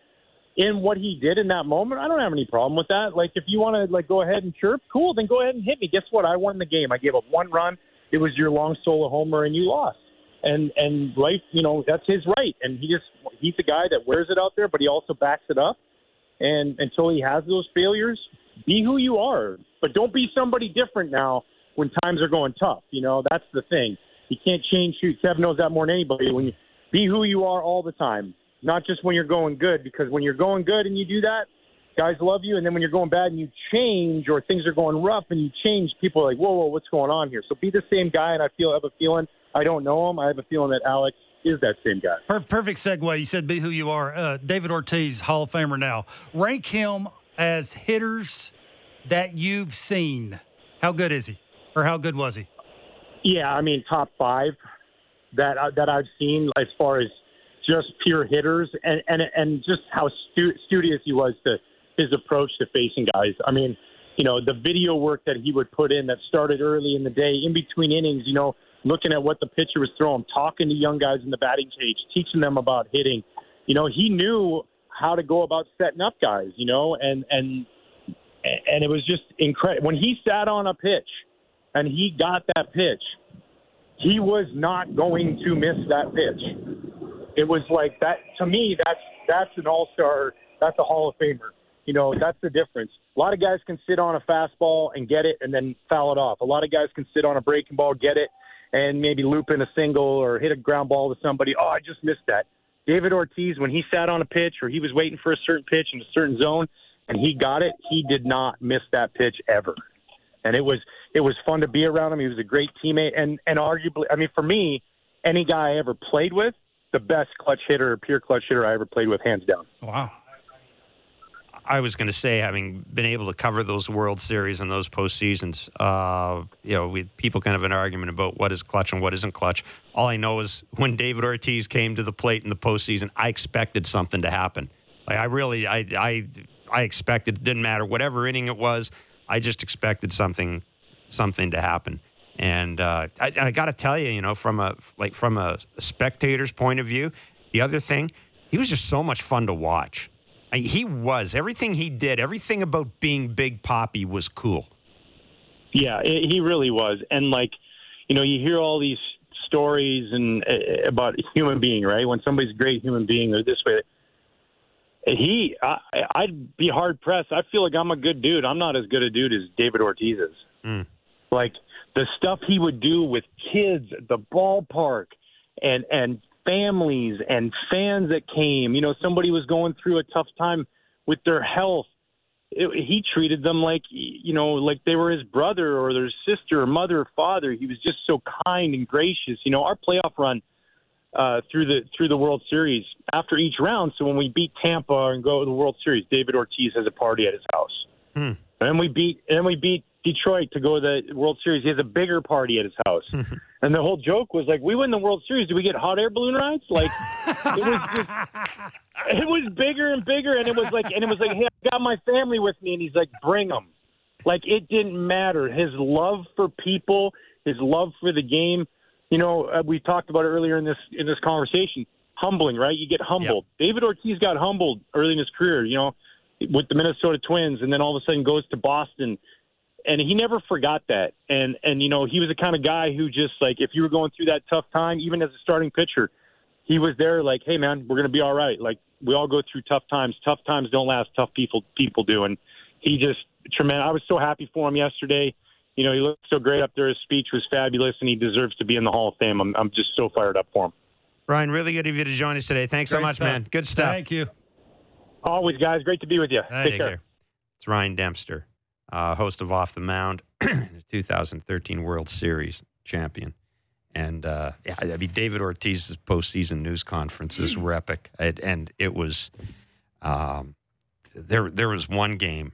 E: in what he did in that moment, I don't have any problem with that. Like if you want to like go ahead and chirp, cool, then go ahead and hit me. Guess what? I won the game. I gave up one run. It was your long solo homer, and you lost. And and right, you know that's his right. And he just he's a guy that wears it out there, but he also backs it up. And until he has those failures, be who you are, but don't be somebody different now when times are going tough. You know that's the thing. You can't change who. Kev knows that more than anybody. When you be who you are all the time, not just when you're going good. Because when you're going good and you do that, guys love you. And then when you're going bad and you change, or things are going rough and you change, people are like, "Whoa, whoa, what's going on here?" So be the same guy. And I feel I have a feeling I don't know him. I have a feeling that Alex is that same guy.
B: Per- perfect segue. You said be who you are. Uh, David Ortiz, Hall of Famer now. Rank him as hitters that you've seen. How good is he, or how good was he?
E: Yeah, I mean top five that uh, that I've seen as far as just pure hitters, and and and just how stu- studious he was to his approach to facing guys. I mean, you know, the video work that he would put in that started early in the day, in between innings. You know, looking at what the pitcher was throwing, talking to young guys in the batting cage, teaching them about hitting. You know, he knew how to go about setting up guys. You know, and and and it was just incredible when he sat on a pitch and he got that pitch. He was not going to miss that pitch. It was like that to me. That's that's an all star. That's a Hall of Famer. You know, that's the difference. A lot of guys can sit on a fastball and get it and then foul it off. A lot of guys can sit on a breaking ball, get it, and maybe loop in a single or hit a ground ball to somebody. Oh, I just missed that. David Ortiz, when he sat on a pitch or he was waiting for a certain pitch in a certain zone and he got it, he did not miss that pitch ever. And it was it was fun to be around him. He was a great teammate and and arguably, I mean, for me, any guy I ever played with, the best clutch hitter, pure clutch hitter I ever played with, hands down.
B: Wow.
A: I was going to say, having been able to cover those World Series and those postseasons, uh, you know, we people kind of an argument about what is clutch and what isn't clutch. All I know is when David Ortiz came to the plate in the postseason, I expected something to happen. Like I really, I, I, I expected. It didn't matter whatever inning it was. I just expected something, something to happen. And uh, I, I got to tell you, you know, from a like from a spectator's point of view, the other thing, he was just so much fun to watch. I, he was everything he did, everything about being Big Papi was cool.
E: Yeah, it, he really was. And like, you know, you hear all these stories and uh, about a human being, right? When somebody's a great human being, or this way. He, I, I'd be hard pressed. I feel like I'm a good dude. I'm not as good a dude as David Ortiz is.
A: Mm.
E: Like the stuff he would do with kids at the ballpark, and and families and fans that came. You know, somebody was going through a tough time with their health. It, he treated them like you know, like they were his brother or their sister or mother or father. He was just so kind and gracious. You know, our playoff run uh, through the through the World Series after each round. So when we beat Tampa and go to the World Series, David Ortiz has a party at his house.
A: Hmm.
E: And we beat and we beat Detroit to go to the World Series. He has a bigger party at his house. (laughs) and the whole joke was like, we win the World Series. Do we get hot air balloon rides? Like, it was just, (laughs) it was bigger and bigger. And it was like, and it was like, hey, I got my family with me. And he's like, bring them. Like, it didn't matter. His love for people, his love for the game. You know, uh, we talked about it earlier in this in this conversation. Humbling, right? You get humbled. Yep. David Ortiz got humbled early in his career. You know, with the Minnesota Twins, and then all of a sudden goes to Boston, and he never forgot that. And and you know, he was the kind of guy who just like if you were going through that tough time, even as a starting pitcher, he was there like, hey man, we're gonna be all right. Like we all go through tough times. Tough times don't last. Tough people people do. And he just tremendous. I was so happy for him yesterday. You know, he looked so great up there. His speech was fabulous, and he deserves to be in the Hall of Fame. I'm, I'm just so fired up for him.
A: Ryan, really good of you to join us today. Thanks
B: Great
A: so much,
B: stuff.
A: man. Good stuff.
B: Thank you.
E: Always, guys. Great to be with you.
B: Thank
E: Take care.
A: care. It's Ryan Dempster, uh, host of Off the Mound, (clears throat) 2013 World Series champion. And uh, yeah, I mean, David Ortiz's postseason news conferences were epic. It, and it was, um, there, there was one game,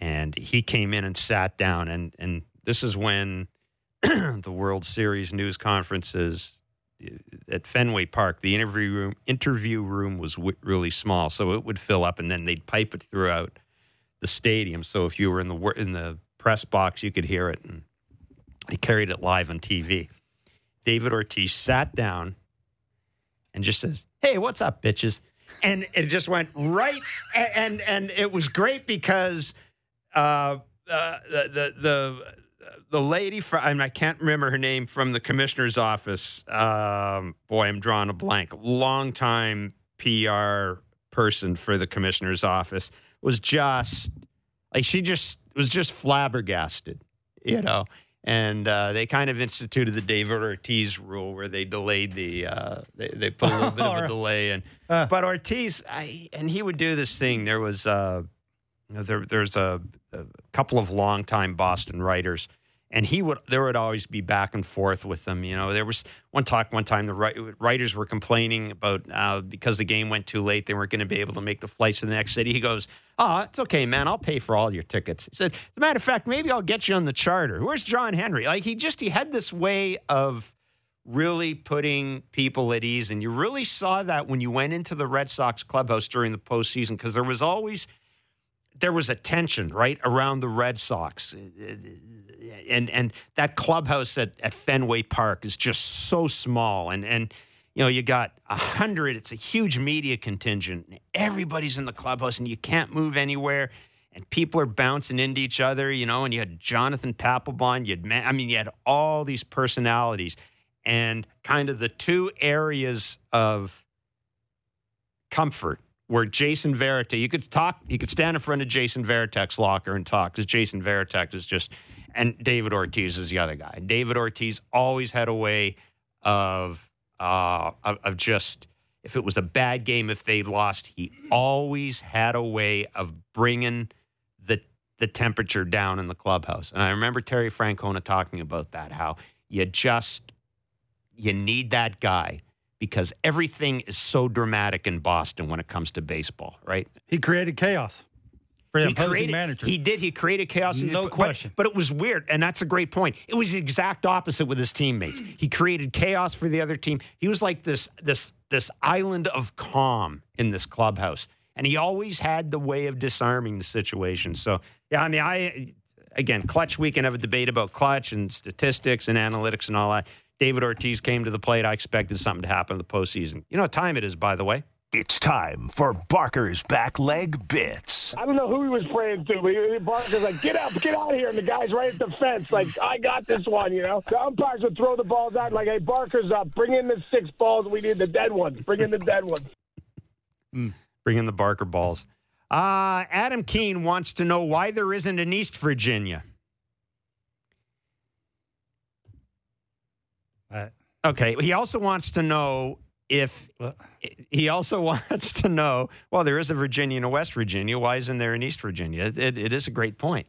A: and he came in and sat down. And, and this is when (clears throat) the World Series news conferences uh, at Fenway Park, the interview room interview room was w- really small, so it would fill up, and then they'd pipe it throughout the stadium. So if you were in the in the press box, you could hear it, and they carried it live on TV. David Ortiz sat down and just says, "Hey, what's up, bitches?" And it just went right, and and, and it was great because uh, uh, the the the the lady from I, mean, I can't remember her name from the commissioner's office. Um, boy, I'm drawing a blank. Longtime PR person for the commissioner's office was just like she just was just flabbergasted, you know. And uh, they kind of instituted the David Ortiz rule, where they delayed the uh, they, they put a little bit of a (laughs) delay in.
B: Uh.
A: but Ortiz, I, and he would do this thing. There was uh, you know, there there's a, a couple of longtime Boston writers and he would there would always be back and forth with them you know. There was one talk one time the writers were complaining about uh, because the game went too late they weren't going to be able to make the flights to the next city. He goes oh it's okay man i'll pay for all your tickets. He said as a matter of fact maybe i'll get you on the charter. Where's john henry? Like he just he had this way of really putting people at ease. And you really saw that when you went into the red sox clubhouse during the postseason because there was always there was a tension right around the Red Sox, and and that clubhouse at, at Fenway Park is just so small, and and you know you got a hundred. It's a huge media contingent. Everybody's in the clubhouse, and you can't move anywhere. And people are bouncing into each other, you know. And you had Jonathan Papelbon. You had, I mean, you had all these personalities, and kind of the two areas of comfort where Jason Varitek, you could talk, you could stand in front of Jason Varitek's locker and talk because Jason Varitek is just, and David Ortiz is the other guy. David Ortiz always had a way of, uh, of, of just, if it was a bad game, if they lost, he always had a way of bringing the the temperature down in the clubhouse. And I remember Terry Francona talking about that, how you just you need that guy because everything is so dramatic in Boston when it comes to baseball, right?
B: He created chaos for the
A: he
B: opposing
A: created,
B: manager.
A: He did. He created chaos.
B: No
A: but,
B: question.
A: But it was weird, and that's a great point. It was the exact opposite with his teammates. He created chaos for the other team. He was like this this this island of calm in this clubhouse, and he always had the way of disarming the situation. So yeah, I mean, I again, clutch. We can have a debate about clutch and statistics and analytics and all that. David Ortiz came to the plate. I expected something to happen in the postseason. You know what time it is, by the way?
F: It's time for Barker's back leg bits.
G: I don't know who he was praying to, but Barker's like, get up, get out of here. And the guy's right at the fence, like, I got this one, you know? The umpires would throw the balls out, like, hey, Barker's up. Bring in the six balls. We need the dead ones. Bring in the dead ones.
A: Mm. Bring in the Barker balls. Uh, Adam Keene wants to know why there isn't an East Virginia.
B: Uh,
A: Okay. He also wants to know if he also (laughs) wants to know. Well, there is a Virginia and a West Virginia. Why isn't there an East Virginia? It, it, it is a great point.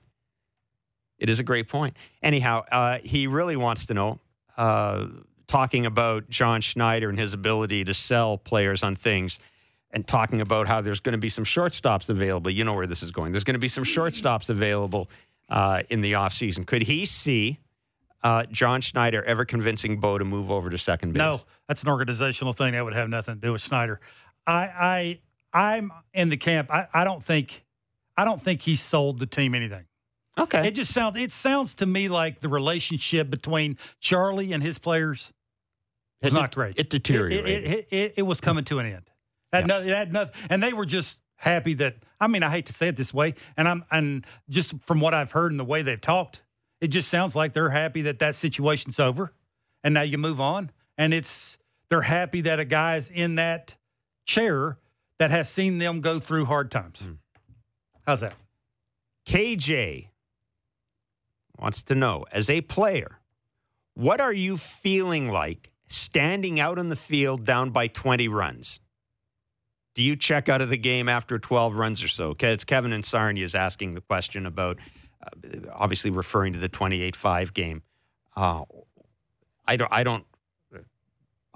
A: It is a great point. Anyhow, uh, he really wants to know. Uh, talking about John Schneider and his ability to sell players on things, and talking about how there's going to be some shortstops available. You know where this is going. There's going to be some shortstops available uh, in the offseason. Could he see uh, John Schneider ever convincing Bo to move over to second base?
B: No, that's an organizational thing that would have nothing to do with Schneider. I, I, I'm in the camp. I, I don't think, I don't think he sold the team anything.
A: Okay.
B: It just sounds it sounds to me like the relationship between Charlie and his players was
A: It
B: not
A: de-
B: great.
A: It deteriorated.
B: It, it, it, it was coming to an end. Had
A: Yeah.
B: no- had nothing, and they were just happy that. I mean, I hate to say it this way, and I'm and just from what I've heard and the way they've talked, it just sounds like they're happy that that situation's over, and now you move on, and it's they're happy that a guy's in that chair that has seen them go through hard times.
A: Hmm.
B: How's that?
A: KJ wants to know as a player, what are you feeling like standing out on the field down by 20 runs? Do you check out of the game after 12 runs or so? Okay, It's Kevin and Sarnia is asking the question about, obviously referring to the 28-5 game. Uh, I don't. I don't.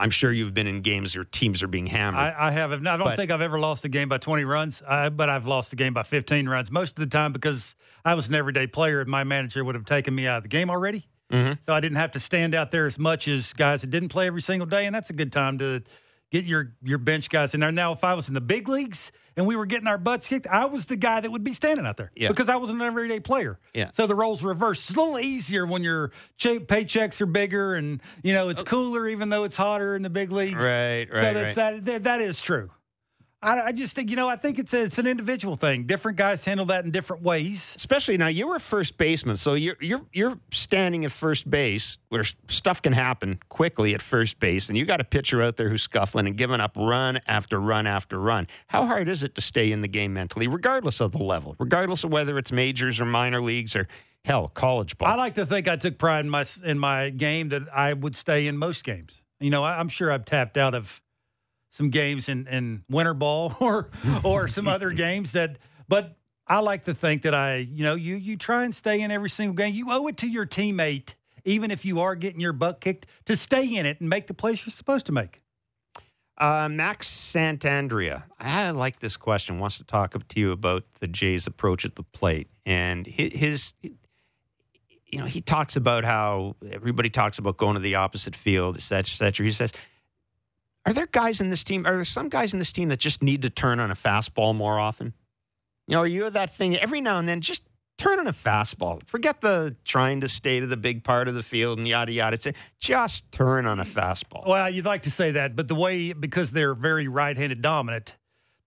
A: I'm sure you've been in games where teams are being hammered.
B: I, I haven't. I don't
A: But-
B: think I've ever lost a game by 20 runs, uh, but I've lost a game by 15 runs most of the time because I was an everyday player and my manager would have taken me out of the game already.
A: Mhm.
B: So I didn't have to stand out there as much as guys that didn't play every single day, and that's a good time to get your your bench guys in there. Now, if I was in the big leagues and we were getting our butts kicked, I was the guy that would be standing out there
A: Yeah.
B: because I was an everyday player.
A: Yeah.
B: So the roles reversed. It's a little easier when your paychecks are bigger and you know it's oh. cooler, even though it's hotter in the big leagues.
A: Right,
B: So
A: right,
B: that's that, that. That is true. I, I just think you know I think it's a, it's an individual thing. Different guys handle that in different ways.
A: especially now you were first baseman so you're you're you're standing at first base where stuff can happen quickly at first base and you got a pitcher out there who's scuffling and giving up run after run after run how hard is it to stay in the game mentally regardless of the level regardless of whether it's majors or minor leagues or hell college ball
B: I like to think I took pride in my in my game that I would stay in most games. You know, I, I'm sure I've tapped out of some games in, in winter ball (laughs) or or some other games that, but I like to think that I, you know, you you try and stay in every single game. You owe it to your teammate, even if you are getting your butt kicked, to stay in it and make the plays you're supposed to make.
A: Uh, Max Santandrea, I like this question. Wants to talk to you about the Jays' approach at the plate and hi- his. You know, he talks about how everybody talks about going to the opposite field, et cetera, et cetera. He says, "Are there guys in this team? Are there some guys in this team that just need to turn on a fastball more often? You know, are you that thing every now and then? Just turn on a fastball. Forget the trying to stay to the big part of the field and yada yada. Say, just turn on a fastball.
B: Well, you'd like to say that, but the way because they're very right-handed dominant,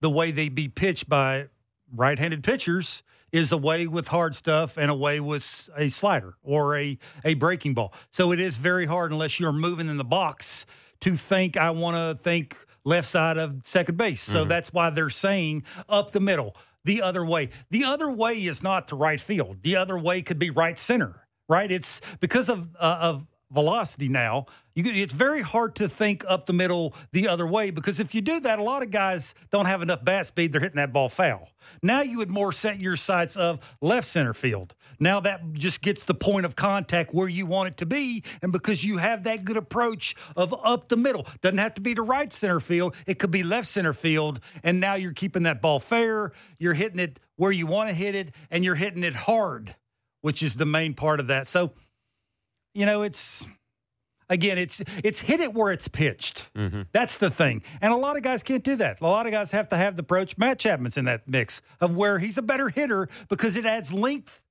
B: the way they be pitched by right-handed pitchers is a way with hard stuff and a way with a slider or a a breaking ball. So it is very hard unless you're moving in the box to think I want to think left side of second base. So that's why they're saying up the middle, the other way. The other way is not to right field. The other way could be right center. Right? It's because of uh, of velocity now. You, it's very hard to think up the middle the other way because if you do that, a lot of guys don't have enough bat speed. They're hitting that ball foul. Now you would more set your sights of left center field. Now that just gets the point of contact where you want it to be, and because you have that good approach of up the middle, doesn't have to be to right center field. It could be left center field, and now you're keeping that ball fair. You're hitting it where you want to hit it, and you're hitting it hard, which is the main part of that. So you know, it's again, it's it's hit it where it's pitched. Mm-hmm. That's the thing, and a lot of guys can't do that. A lot of guys have to have the approach. Matt Chapman's in that mix of where he's a better hitter because it adds length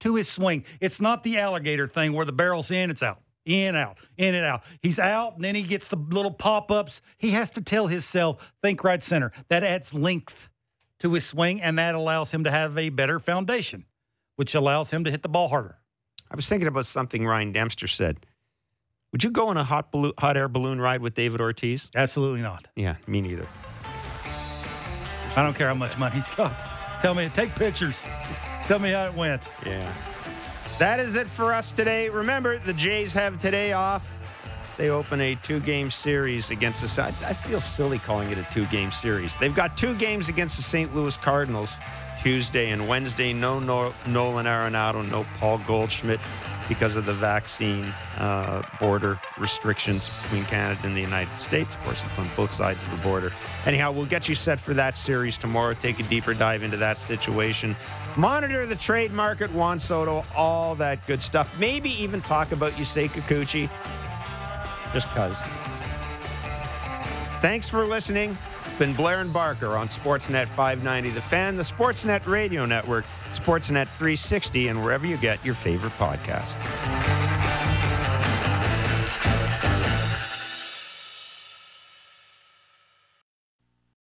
B: to his swing. It's not the alligator thing where the barrel's in, it's out. In, out, in and out. He's out, and then he gets the little pop ups. He has to tell himself, think right center. That adds length to his swing, and that allows him to have a better foundation, which allows him to hit the ball harder.
A: I was thinking about something Ryan Dempster said. Would you go on a hot balloon, hot air balloon ride with David Ortiz?
B: Absolutely not.
A: Yeah, me neither.
B: I don't care how much money he's got. Tell me, take pictures. Tell me how it went.
A: Yeah. That is it for us today. Remember, the Jays have today off. They open a two game series against the. I, I feel silly calling it a two game series. They've got two games against the St. Louis Cardinals Tuesday and Wednesday. No, no Nolan Arenado, no Paul Goldschmidt because of the vaccine uh, border restrictions between Canada and the United States. Of course, it's on both sides of the border. Anyhow, we'll get you set for that series tomorrow. Take a deeper dive into that situation. Monitor the trade market, Juan Soto, all that good stuff. Maybe even talk about Yusei Kikuchi. Just cuz. Thanks for listening. Been Blair and Barker on Sportsnet 590 The Fan, the Sportsnet Radio Network, Sportsnet 360, and wherever you get your favorite podcast.